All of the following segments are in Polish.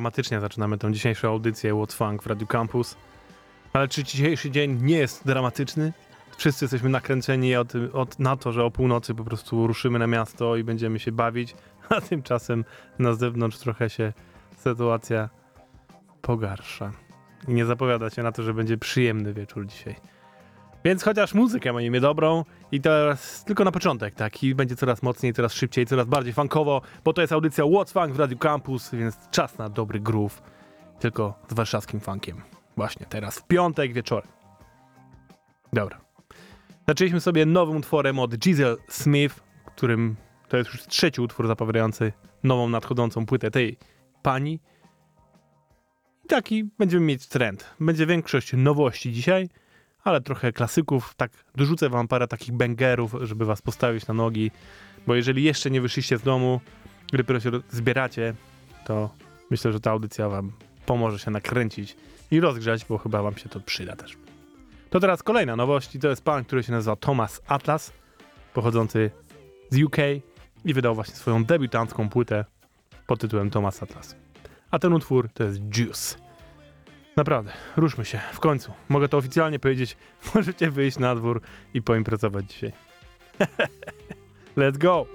dramatycznie zaczynamy tę dzisiejszą audycję What's Funk w Radio Campus. Ale czy dzisiejszy dzień nie jest dramatyczny? Wszyscy jesteśmy nakręceni od, od, na to, że o północy po prostu ruszymy na miasto i będziemy się bawić, a tymczasem na zewnątrz trochę się sytuacja pogarsza. I nie zapowiada się na to, że będzie przyjemny wieczór dzisiaj. Więc chociaż muzykę ma imię dobrą i teraz tylko na początek, tak? I będzie coraz mocniej, coraz szybciej, coraz bardziej funkowo, bo to jest audycja What's Funk w Radio Campus, więc czas na dobry groove, tylko z warszawskim funkiem. Właśnie teraz, w piątek wieczorem. Dobra. Zaczęliśmy sobie nowym utworem od Giselle Smith, którym to jest już trzeci utwór zapowiadający nową nadchodzącą płytę tej pani. I taki będziemy mieć trend. Będzie większość nowości dzisiaj ale trochę klasyków. Tak, dorzucę wam parę takich bangerów, żeby was postawić na nogi, bo jeżeli jeszcze nie wyszliście z domu, gdy dopiero się zbieracie, to myślę, że ta audycja wam pomoże się nakręcić i rozgrzać, bo chyba wam się to przyda też. To teraz kolejna nowość i to jest pan, który się nazywa Thomas Atlas, pochodzący z UK i wydał właśnie swoją debiutancką płytę pod tytułem Thomas Atlas. A ten utwór to jest Juice. Naprawdę, ruszmy się, w końcu. Mogę to oficjalnie powiedzieć, możecie wyjść na dwór i poimprezować dzisiaj. Let's go!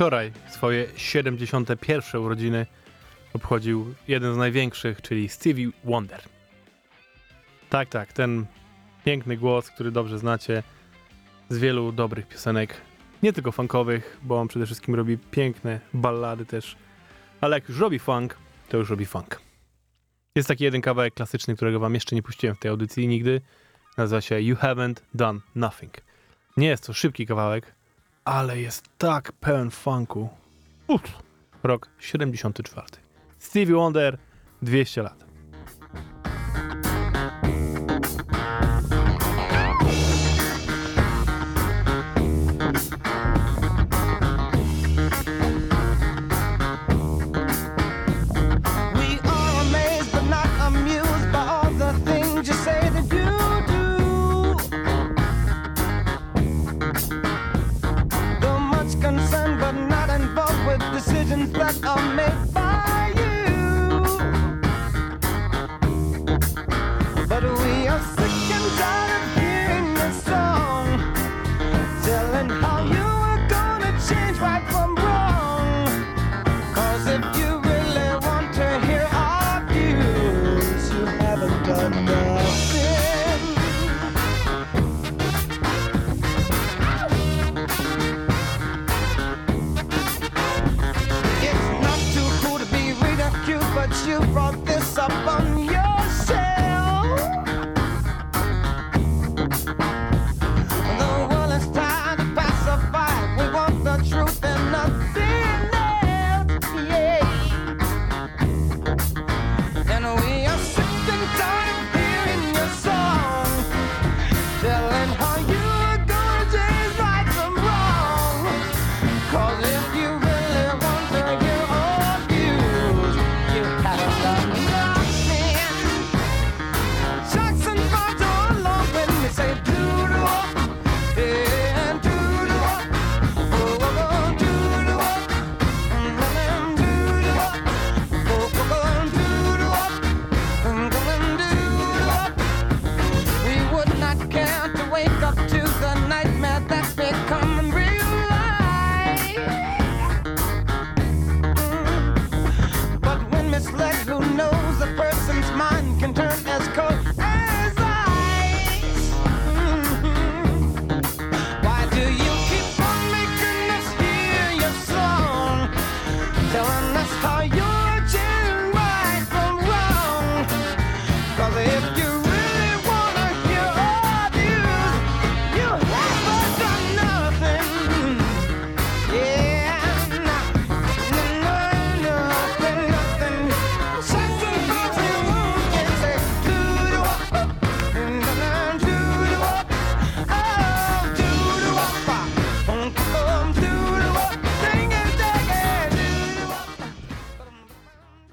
Wczoraj swoje 71. urodziny obchodził jeden z największych, czyli Stevie Wonder. Tak, tak, ten piękny głos, który dobrze znacie z wielu dobrych piosenek, nie tylko funkowych, bo on przede wszystkim robi piękne ballady też, ale jak już robi funk, to już robi funk. Jest taki jeden kawałek klasyczny, którego wam jeszcze nie puściłem w tej audycji nigdy. Nazywa się You Haven't Done Nothing. Nie jest to szybki kawałek, ale jest tak pełen funku. Uff. Rok 74. Stevie Wonder, 200 lat.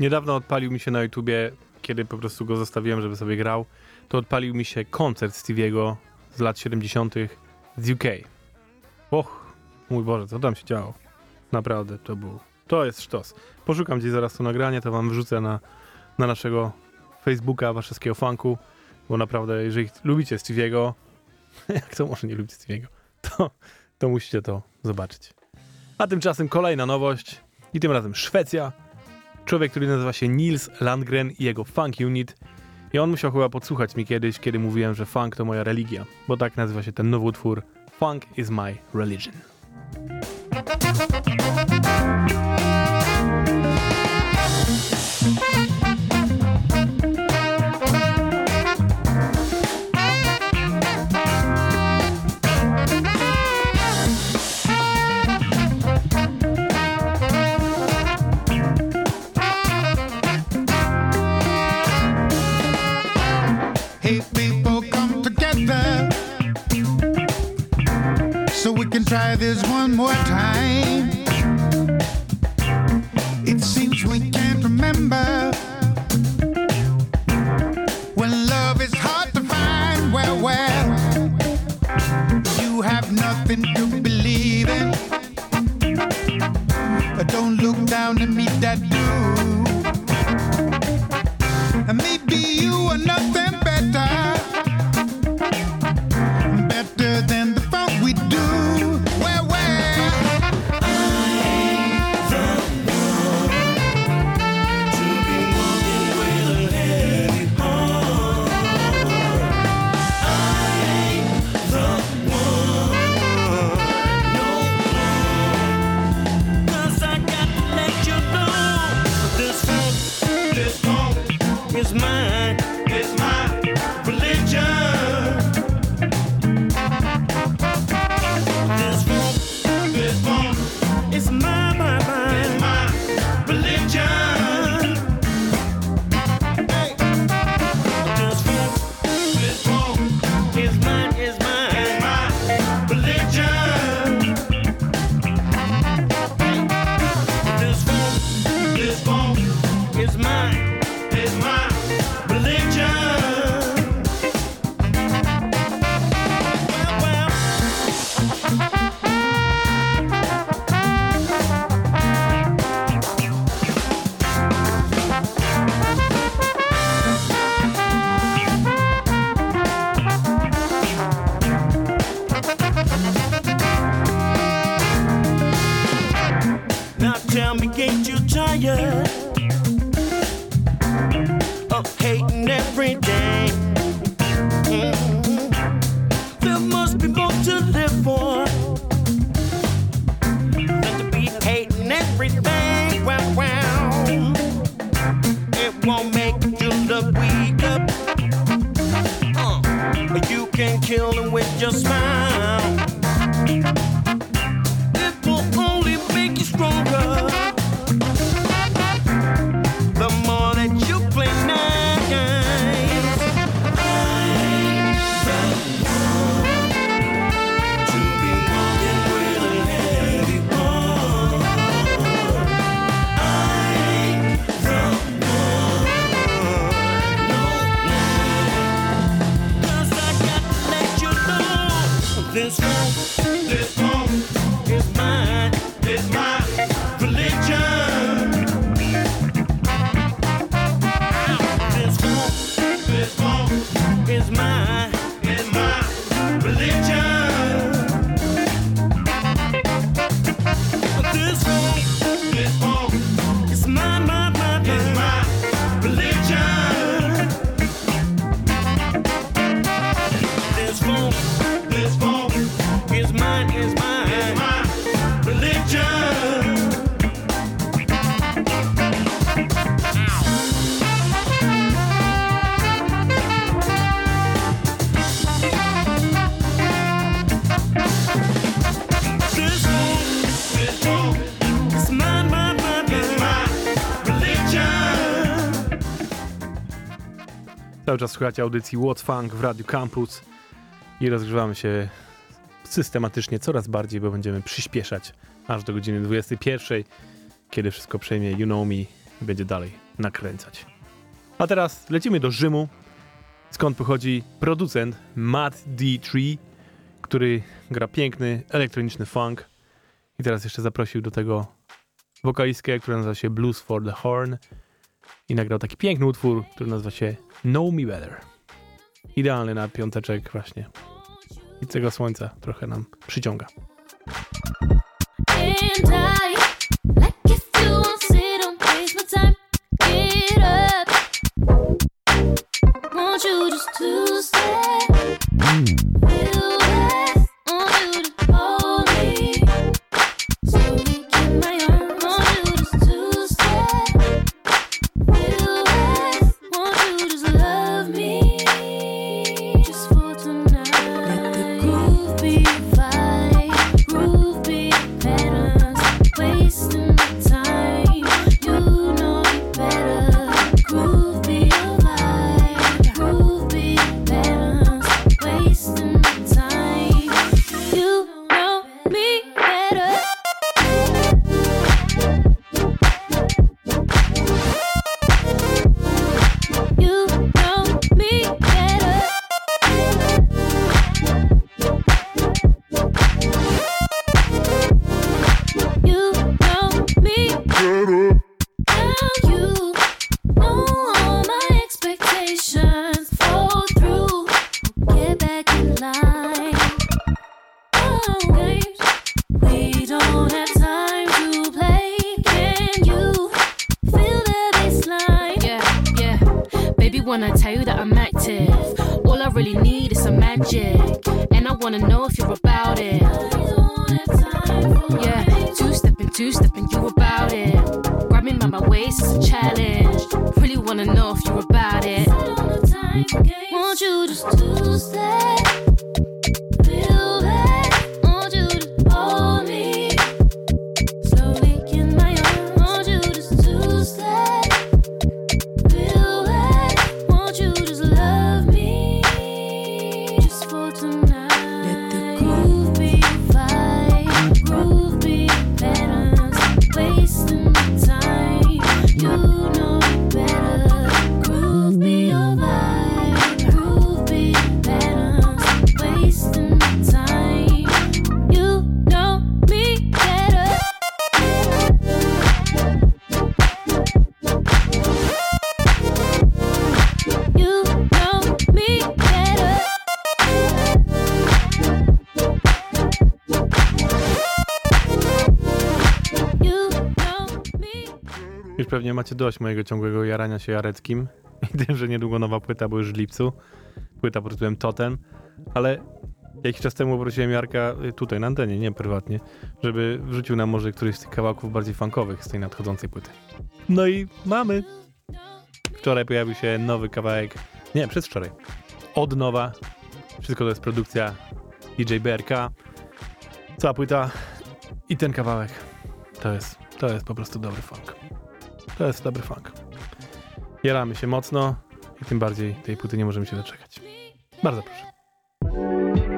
niedawno odpalił mi się na YouTubie, kiedy po prostu go zostawiłem, żeby sobie grał, to odpalił mi się koncert Stevie'ego z lat 70. z UK. Och, mój Boże, co tam się działo? Naprawdę, to był... To jest sztos. Poszukam gdzieś zaraz to nagranie, to wam wrzucę na, na naszego Facebooka warszawskiego funku, bo naprawdę, jeżeli lubicie Stevie'ego, jak to może nie lubić Stevie'ego, to, to musicie to zobaczyć. A tymczasem kolejna nowość i tym razem Szwecja człowiek, który nazywa się Nils Landgren i jego Funk Unit. I on musiał chyba podsłuchać mi kiedyś, kiedy mówiłem, że funk to moja religia, bo tak nazywa się ten nowy utwór Funk is my religion. Cały czas słuchacie audycji What's Funk w Radio Campus i rozgrzewamy się systematycznie coraz bardziej, bo będziemy przyspieszać aż do godziny 21, kiedy wszystko przejmie You Know Me i będzie dalej nakręcać. A teraz lecimy do Rzymu, skąd pochodzi producent Matt D3, który gra piękny, elektroniczny funk i teraz jeszcze zaprosił do tego wokalistkę, która nazywa się Blues for the Horn i nagrał taki piękny utwór, który nazywa się Know Me Better. Idealny na piąteczek właśnie. I tego słońca trochę nam przyciąga. You just to stay. Feel Już pewnie macie dość mojego ciągłego jarania się Jareckim i tym, że niedługo nowa płyta, bo już w lipcu. Płyta pod tytułem Totem, ale jakiś czas temu poprosiłem Jarka y, tutaj na antenie, nie prywatnie, żeby wrzucił nam może któryś z tych kawałków bardziej funkowych z tej nadchodzącej płyty. No i mamy. Wczoraj pojawił się nowy kawałek, nie, przedwczoraj. Od nowa. Wszystko to jest produkcja DJ BRK. Cała płyta i ten kawałek to jest, to jest po prostu dobry funk. To jest dobry funk. Jaramy się mocno i tym bardziej tej płyty nie możemy się doczekać. Bardzo proszę.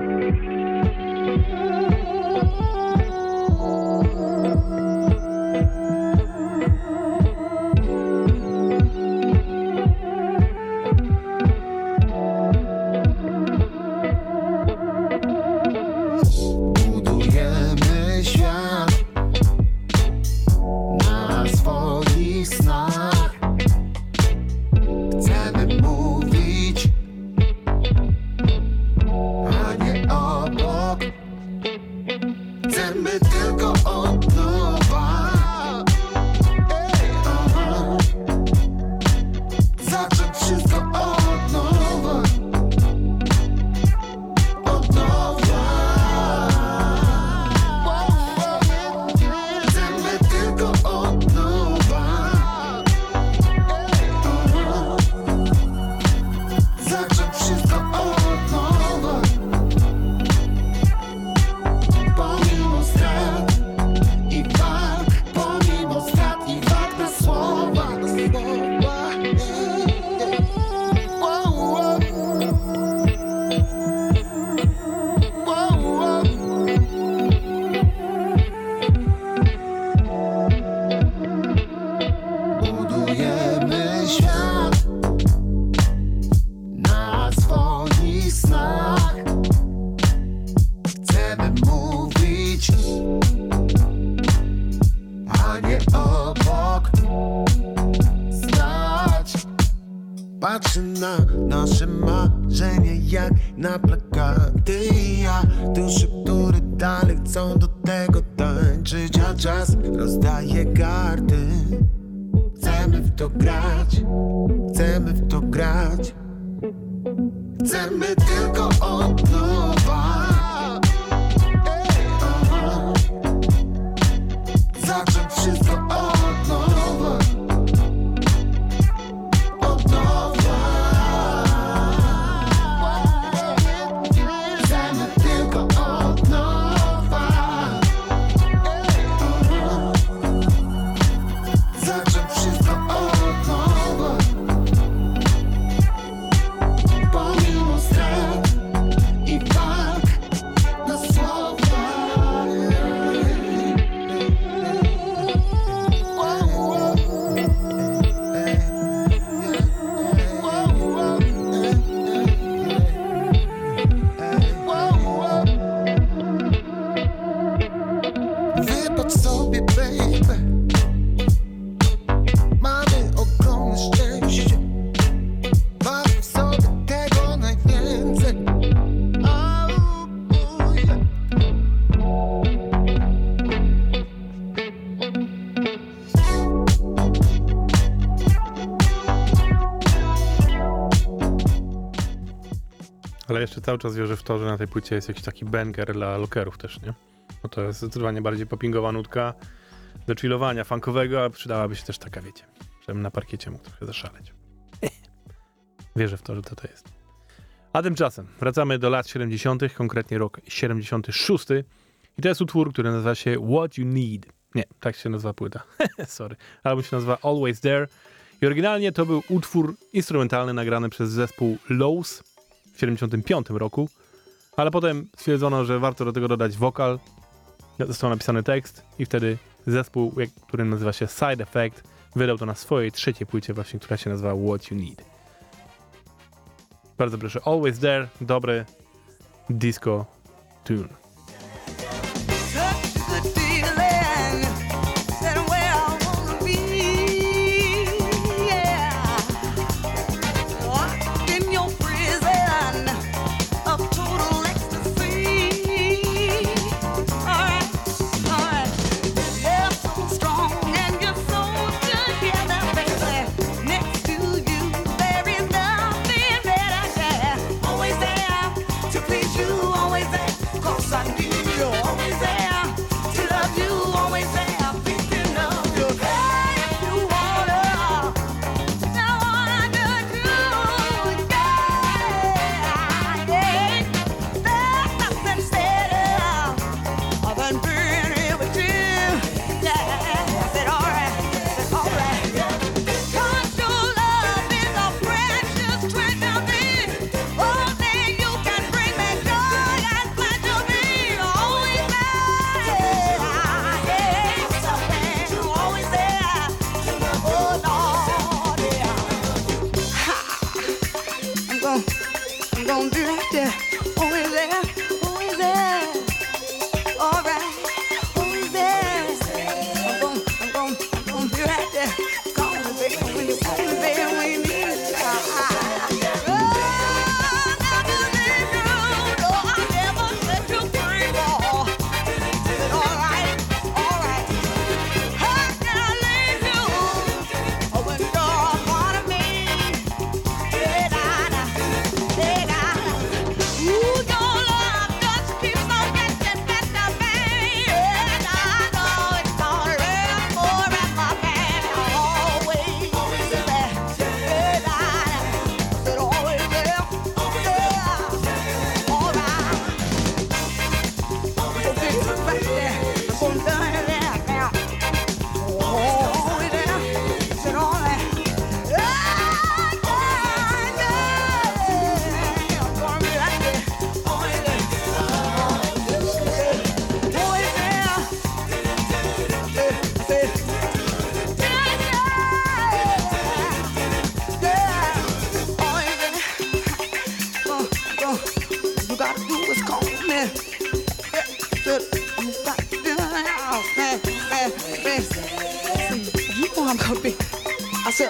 Jeszcze cały czas wierzę w to, że na tej płycie jest jakiś taki banger dla lockerów też, nie? Bo to jest zdecydowanie bardziej popingowa nutka do chillowania funkowego, a przydałaby się też taka, wiecie, żebym na parkiecie mógł trochę zaszaleć. wierzę w to, że to to jest. A tymczasem wracamy do lat 70., konkretnie rok 76. I to jest utwór, który nazywa się What You Need. Nie, tak się nazywa płyta. Sorry. Album się nazywa Always There. I oryginalnie to był utwór instrumentalny nagrany przez zespół Lowe's 75 roku, ale potem stwierdzono, że warto do tego dodać wokal, został napisany tekst i wtedy zespół, który nazywa się Side Effect, wydał to na swojej trzeciej płycie właśnie, która się nazywa What You Need. Bardzo proszę, Always There, dobry disco tune.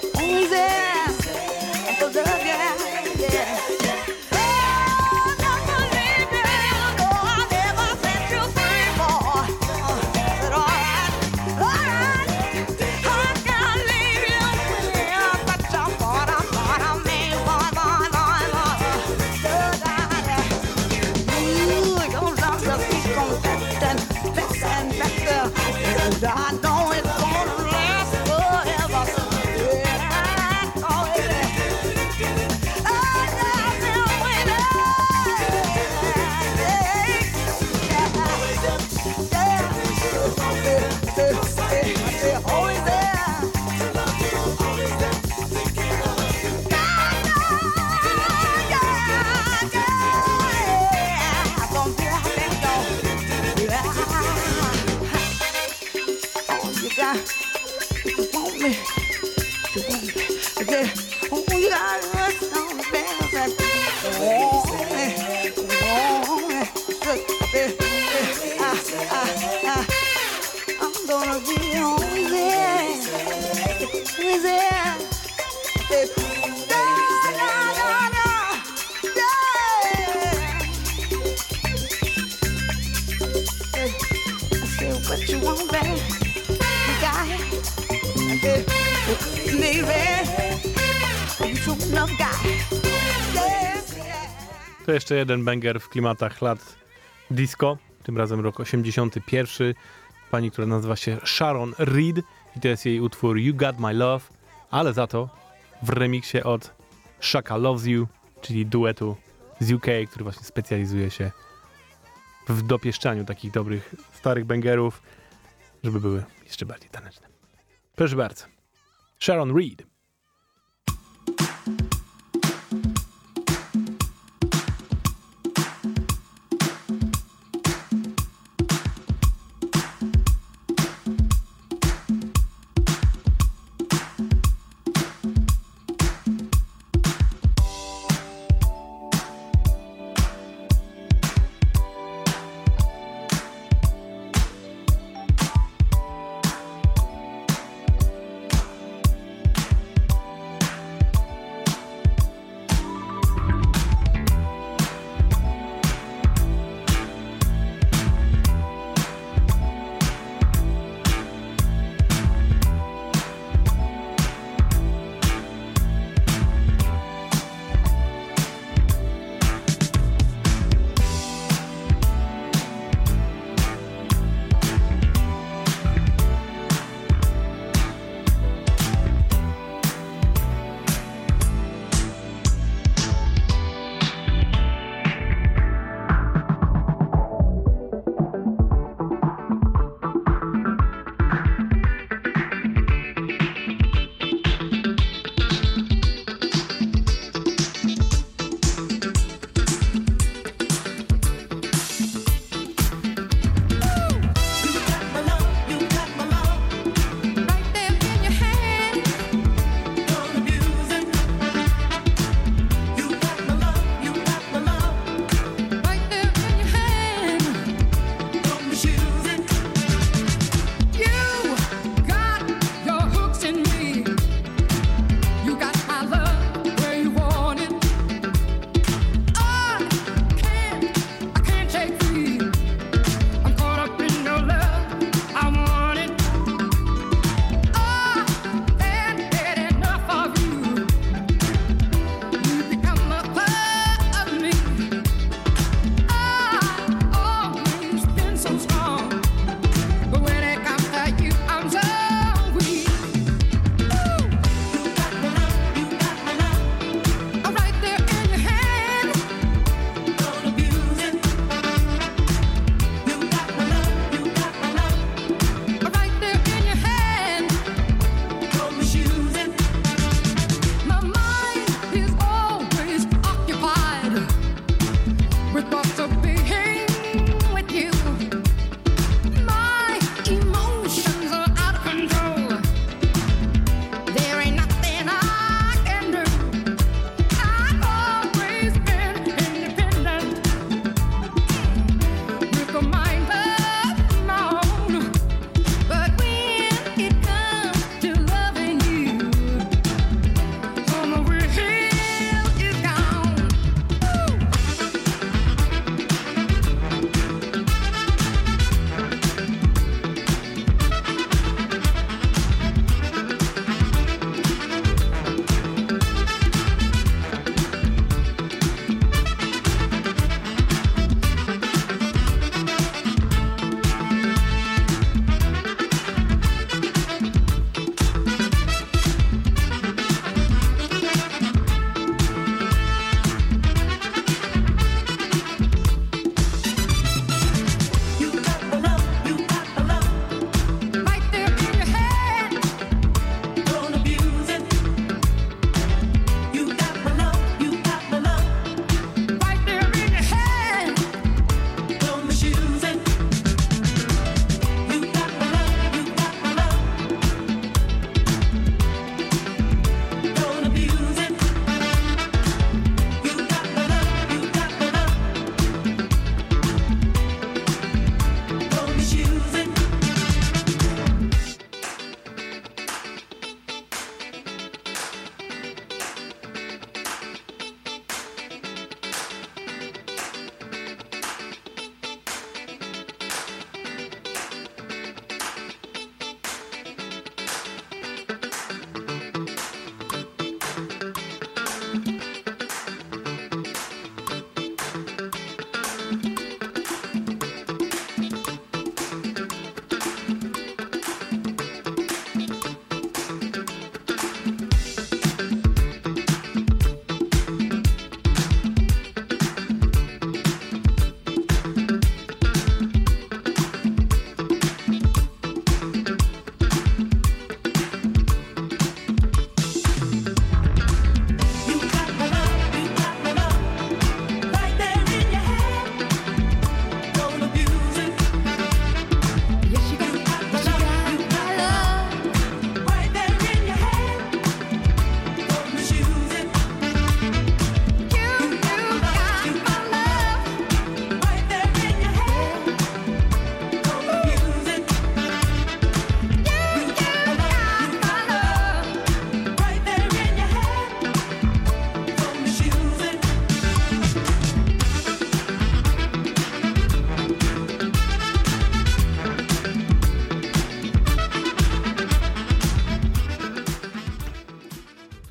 Onze! Jeszcze jeden banger w klimatach lat disco, tym razem rok 81. Pani, która nazywa się Sharon Reed i to jest jej utwór You Got My Love, ale za to w remiksie od Shaka Loves You, czyli duetu z UK, który właśnie specjalizuje się w dopieszczaniu takich dobrych, starych bangerów, żeby były jeszcze bardziej taneczne. Proszę bardzo. Sharon Reed.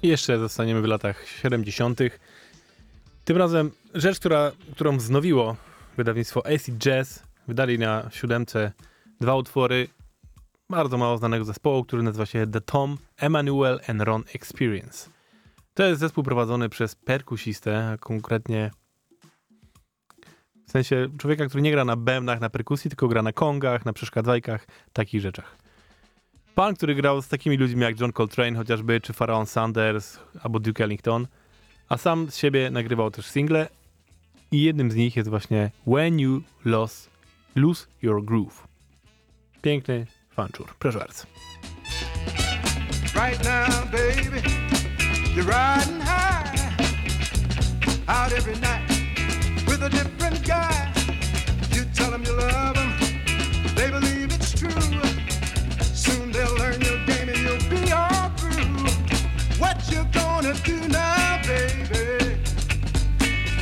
Jeszcze zostaniemy w latach 70. Tym razem rzecz, która, którą wznowiło wydawnictwo Acid Jazz. Wydali na siódemce dwa utwory bardzo mało znanego zespołu, który nazywa się The Tom, Emmanuel and Ron Experience. To jest zespół prowadzony przez perkusistę, a konkretnie w sensie człowieka, który nie gra na bębnach, na perkusji, tylko gra na kongach, na przeszkadzajkach, takich rzeczach. Pan, który grał z takimi ludźmi jak John Coltrane chociażby, czy Pharaoh Sanders, albo Duke Ellington, a sam z siebie nagrywał też single i jednym z nich jest właśnie When You Lost, Lose Your Groove. Piękny fanczur. Proszę bardzo. Right now, baby, you're riding high. Out every night with a different guy. Gonna do now, baby?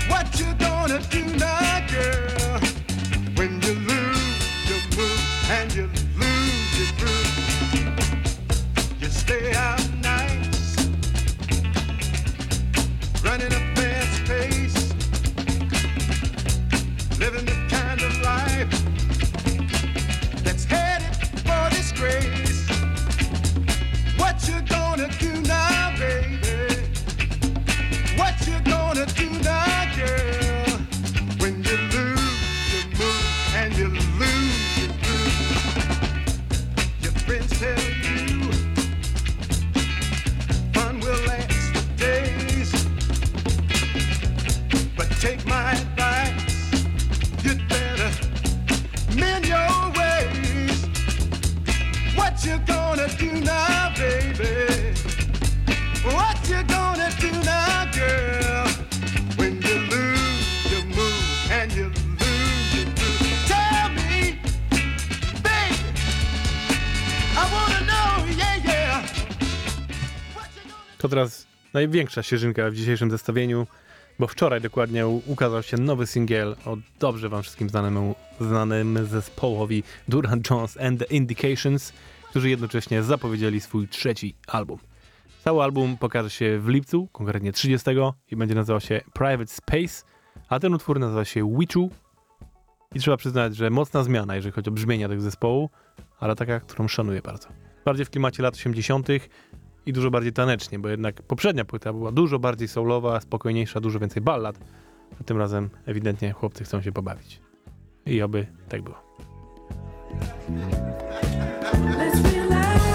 What you gonna do now, girl? When you lose your move and you lose your groove. You stay out nights, running a fast pace, living the kind of life that's headed for disgrace. What you gonna do now, baby? What you gonna do now, girl? Największa sierzynka w dzisiejszym zestawieniu, bo wczoraj dokładnie ukazał się nowy singiel od dobrze wam wszystkim znanemu, znanym zespołowi Duran Jones and the Indications, którzy jednocześnie zapowiedzieli swój trzeci album. Cały album pokaże się w lipcu, konkretnie 30 i będzie nazywał się Private Space, a ten utwór nazywa się Wichu i trzeba przyznać, że mocna zmiana, jeżeli chodzi o brzmienia tego zespołu, ale taka, którą szanuję bardzo. Bardziej w klimacie lat 80 i dużo bardziej tanecznie, bo jednak poprzednia płyta była dużo bardziej soulowa, spokojniejsza, dużo więcej ballad, a tym razem ewidentnie chłopcy chcą się pobawić. I oby tak było. Let's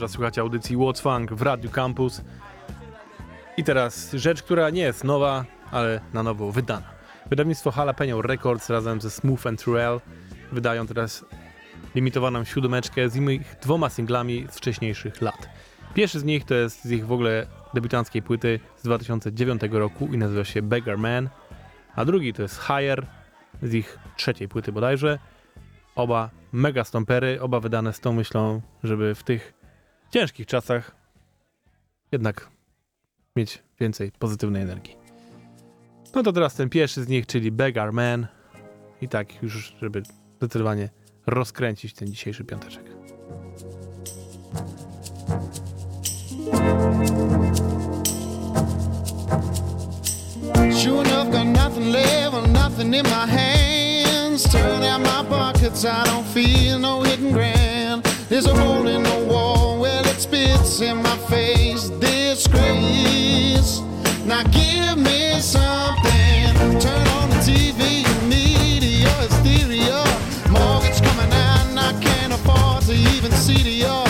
Czas słuchacie audycji What's Funk w Radiu Campus. I teraz rzecz, która nie jest nowa, ale na nowo wydana. Wydawnictwo Jalapeno Records razem ze Smooth and wydają teraz limitowaną siódemeczkę z ich dwoma singlami z wcześniejszych lat. Pierwszy z nich to jest z ich w ogóle debiutanckiej płyty z 2009 roku i nazywa się Beggar Man, a drugi to jest Higher z ich trzeciej płyty bodajże. Oba mega stompery, oba wydane z tą myślą, żeby w tych ciężkich czasach jednak mieć więcej pozytywnej energii. No to teraz ten pierwszy z nich, czyli Beggar Man. I tak już, żeby zdecydowanie rozkręcić ten dzisiejszy piąteczek. Sure enough, got nothing left, or nothing in my hands. Turn out my pockets, I don't feel no hidden grand. There's a hole in the wall, well, it spits in my face. Disgrace. Now give me something. Turn on the TV, media, hysteria. Mortgage coming out, and I can't afford to even see the yard.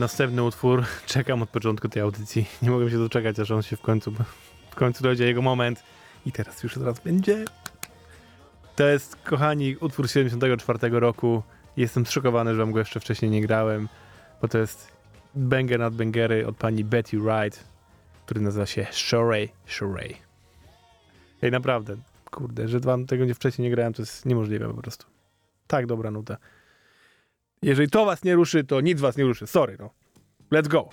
Następny utwór czekam od początku tej audycji. Nie mogę się doczekać, aż on się w końcu, w końcu dojdzie jego moment. I teraz już zaraz będzie. To jest, kochani, utwór z 74 roku. Jestem zszokowany, że wam go jeszcze wcześniej nie grałem, bo to jest banger nad bangery od pani Betty Wright, który nazywa się Shorey Shorey. Ej, naprawdę, kurde, że wam tego nie wcześniej nie grałem, to jest niemożliwe po prostu. Tak dobra nuta. Jeżeli to was nie ruszy, to nic was nie ruszy. Sorry, no. Let's go.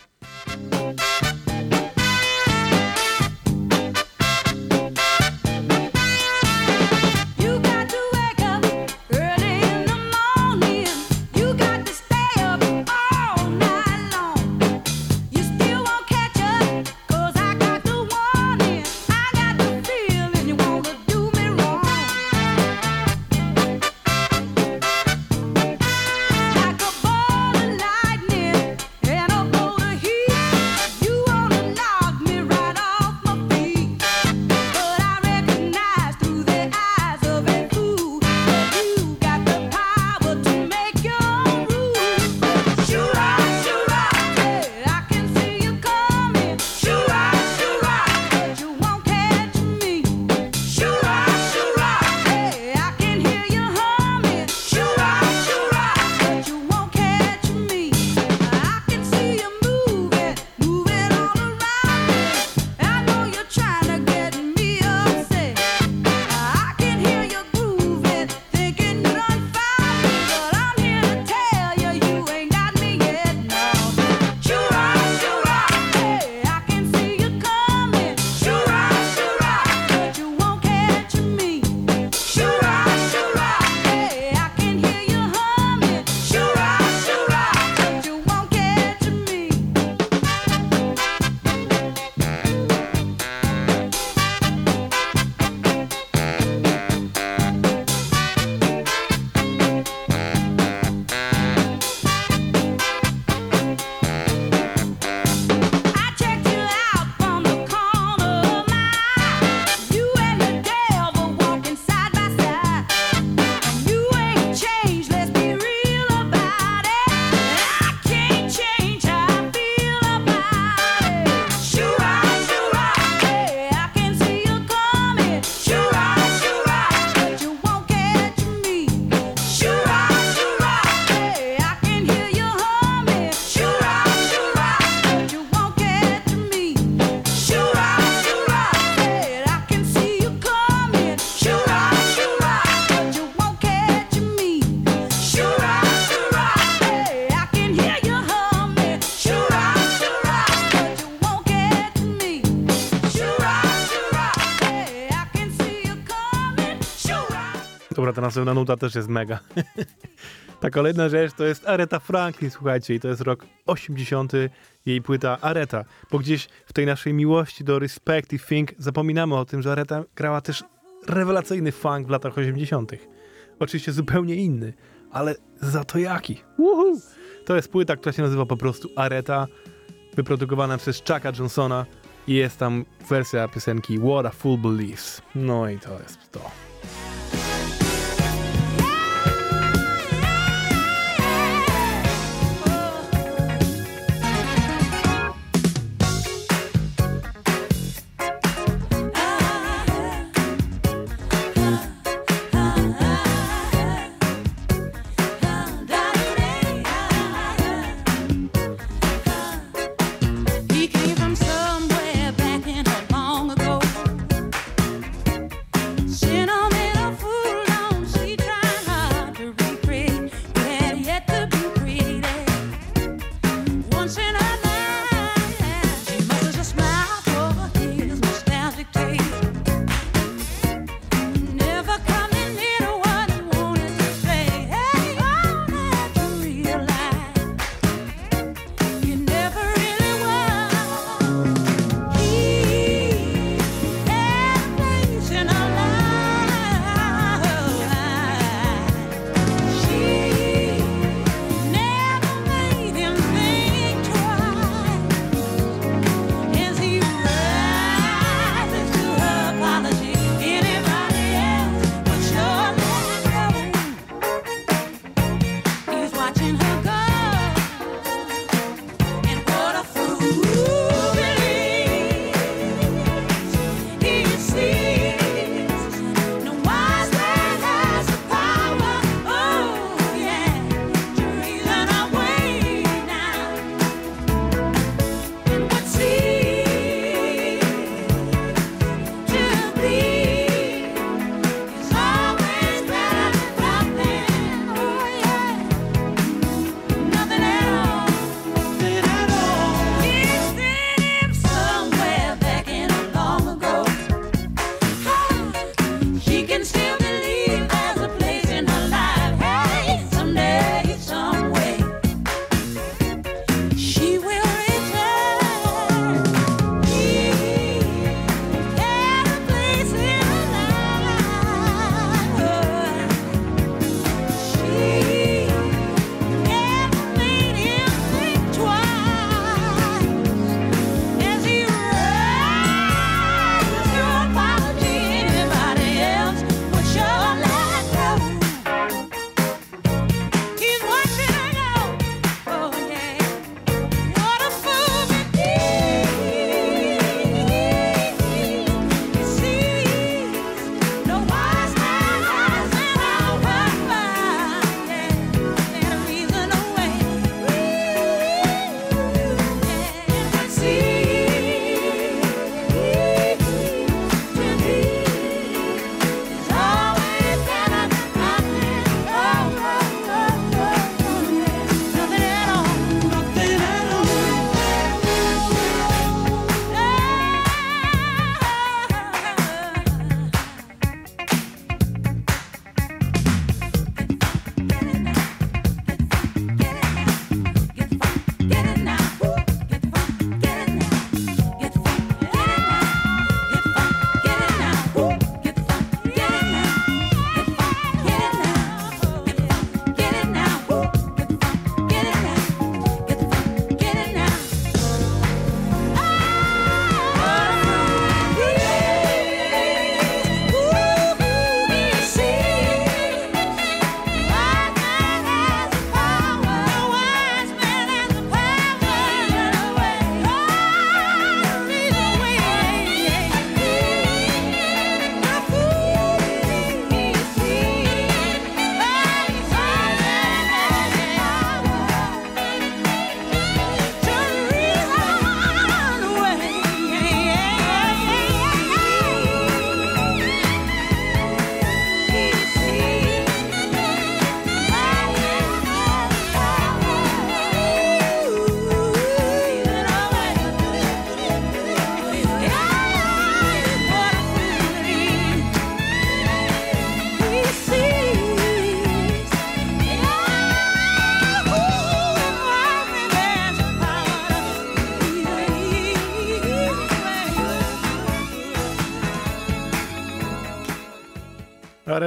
Następna nuta też jest mega. ta kolejna rzecz to jest Aretha Franklin, słuchajcie, i to jest rok 80. jej płyta Areta, bo gdzieś w tej naszej miłości do Respect i Think zapominamy o tym, że Areta grała też rewelacyjny funk w latach 80. Oczywiście zupełnie inny, ale za to jaki. Woohoo! To jest płyta, która się nazywa po prostu Areta, wyprodukowana przez Chucka Johnsona i jest tam wersja piosenki What a Fool Believes. No i to jest to.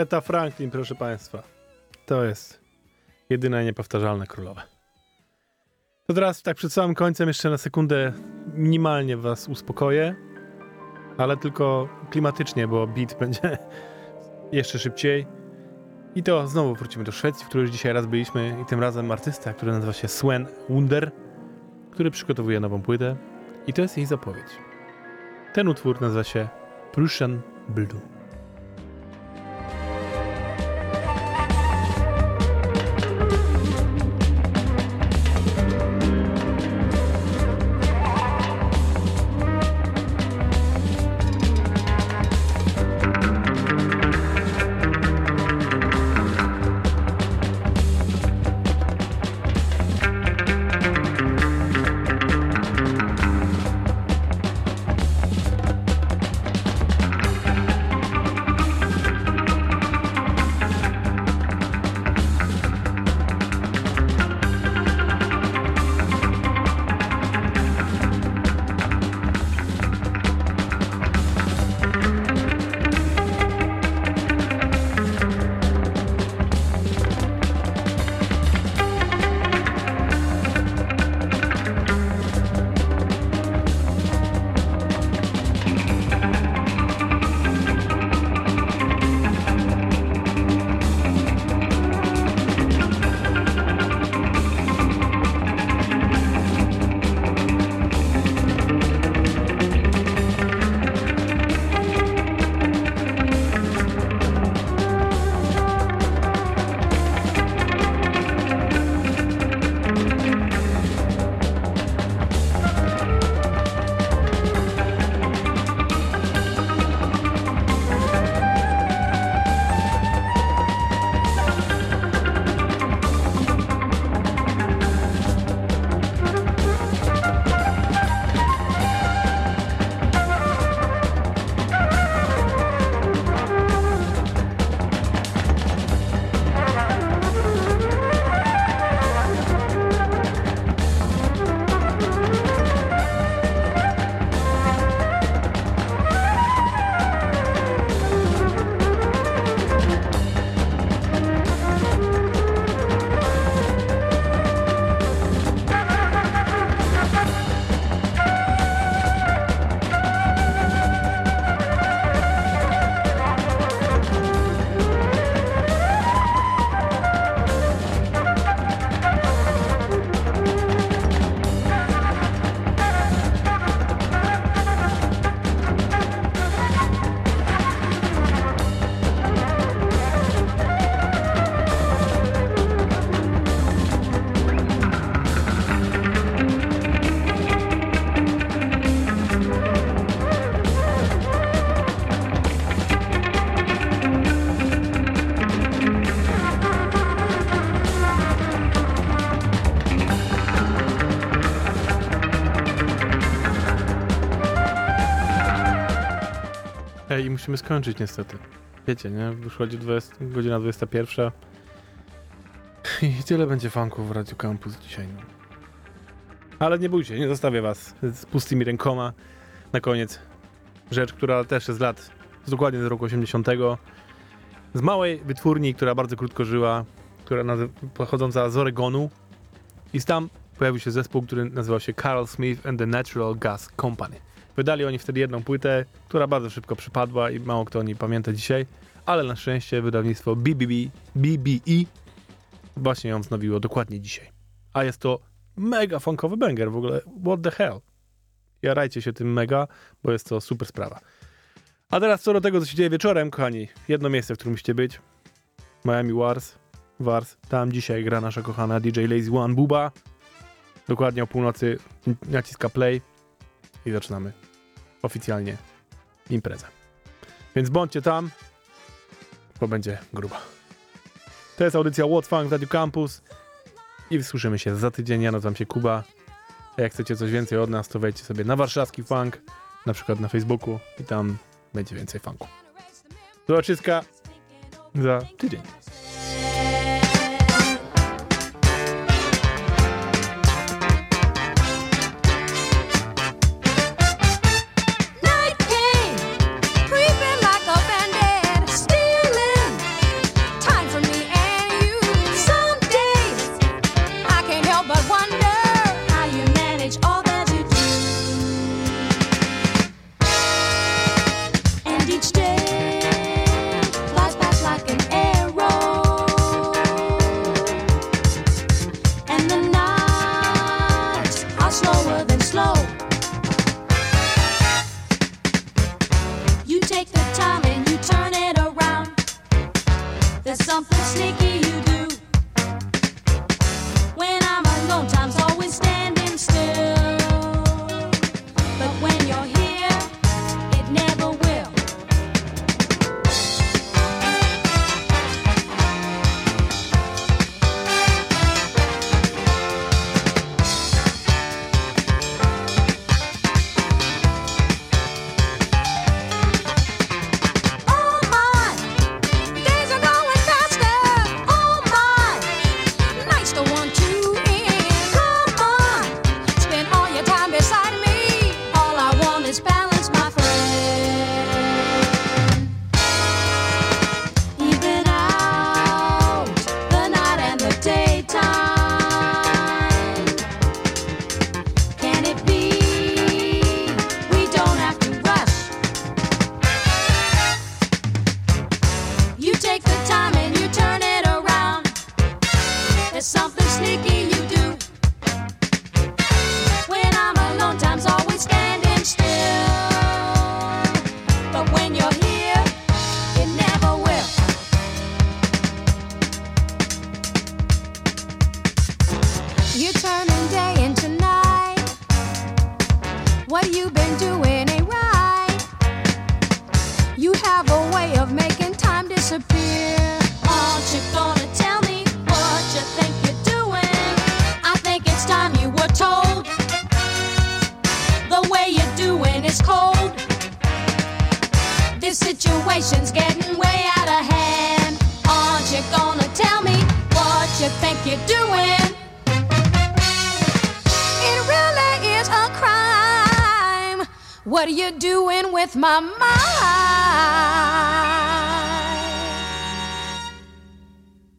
Aretha Franklin, proszę Państwa. To jest jedyna niepowtarzalna królowa. To teraz tak przed samym końcem jeszcze na sekundę minimalnie Was uspokoję, ale tylko klimatycznie, bo beat będzie jeszcze szybciej. I to znowu wrócimy do Szwecji, w której już dzisiaj raz byliśmy i tym razem artysta, który nazywa się Sven Wunder, który przygotowuje nową płytę i to jest jej zapowiedź. Ten utwór nazywa się Prussian Blue. I musimy skończyć niestety. Wiecie, nie? Wychodzi 20, godzina 21. I tyle będzie funków w Radio Campus dzisiaj. No. Ale nie bójcie, nie zostawię was z pustymi rękoma. Na koniec rzecz, która też jest z lat, z dokładnie z roku 80. Z małej wytwórni, która bardzo krótko żyła, która pochodząca z Oregonu. I tam pojawił się zespół, który nazywał się Carl Smith and the Natural Gas Company. Wydali oni wtedy jedną płytę, która bardzo szybko przypadła i mało kto o niej pamięta dzisiaj, ale na szczęście wydawnictwo BBB, BBE właśnie ją wznowiło dokładnie dzisiaj. A jest to mega funkowy banger w ogóle. What the hell? Jarajcie się tym mega, bo jest to super sprawa. A teraz co do tego, co się dzieje wieczorem, kochani. Jedno miejsce, w którym musicie być. Miami Wars. Wars. Tam dzisiaj gra nasza kochana DJ Lazy One Buba. Dokładnie o północy naciska play i zaczynamy oficjalnie imprezę. Więc bądźcie tam, bo będzie gruba. To jest audycja What Funk Radio Campus i słyszymy się za tydzień. Ja nazywam się Kuba. A jak chcecie coś więcej od nas, to wejdźcie sobie na warszawski funk, na przykład na Facebooku i tam będzie więcej funku. Do zobaczyska za tydzień.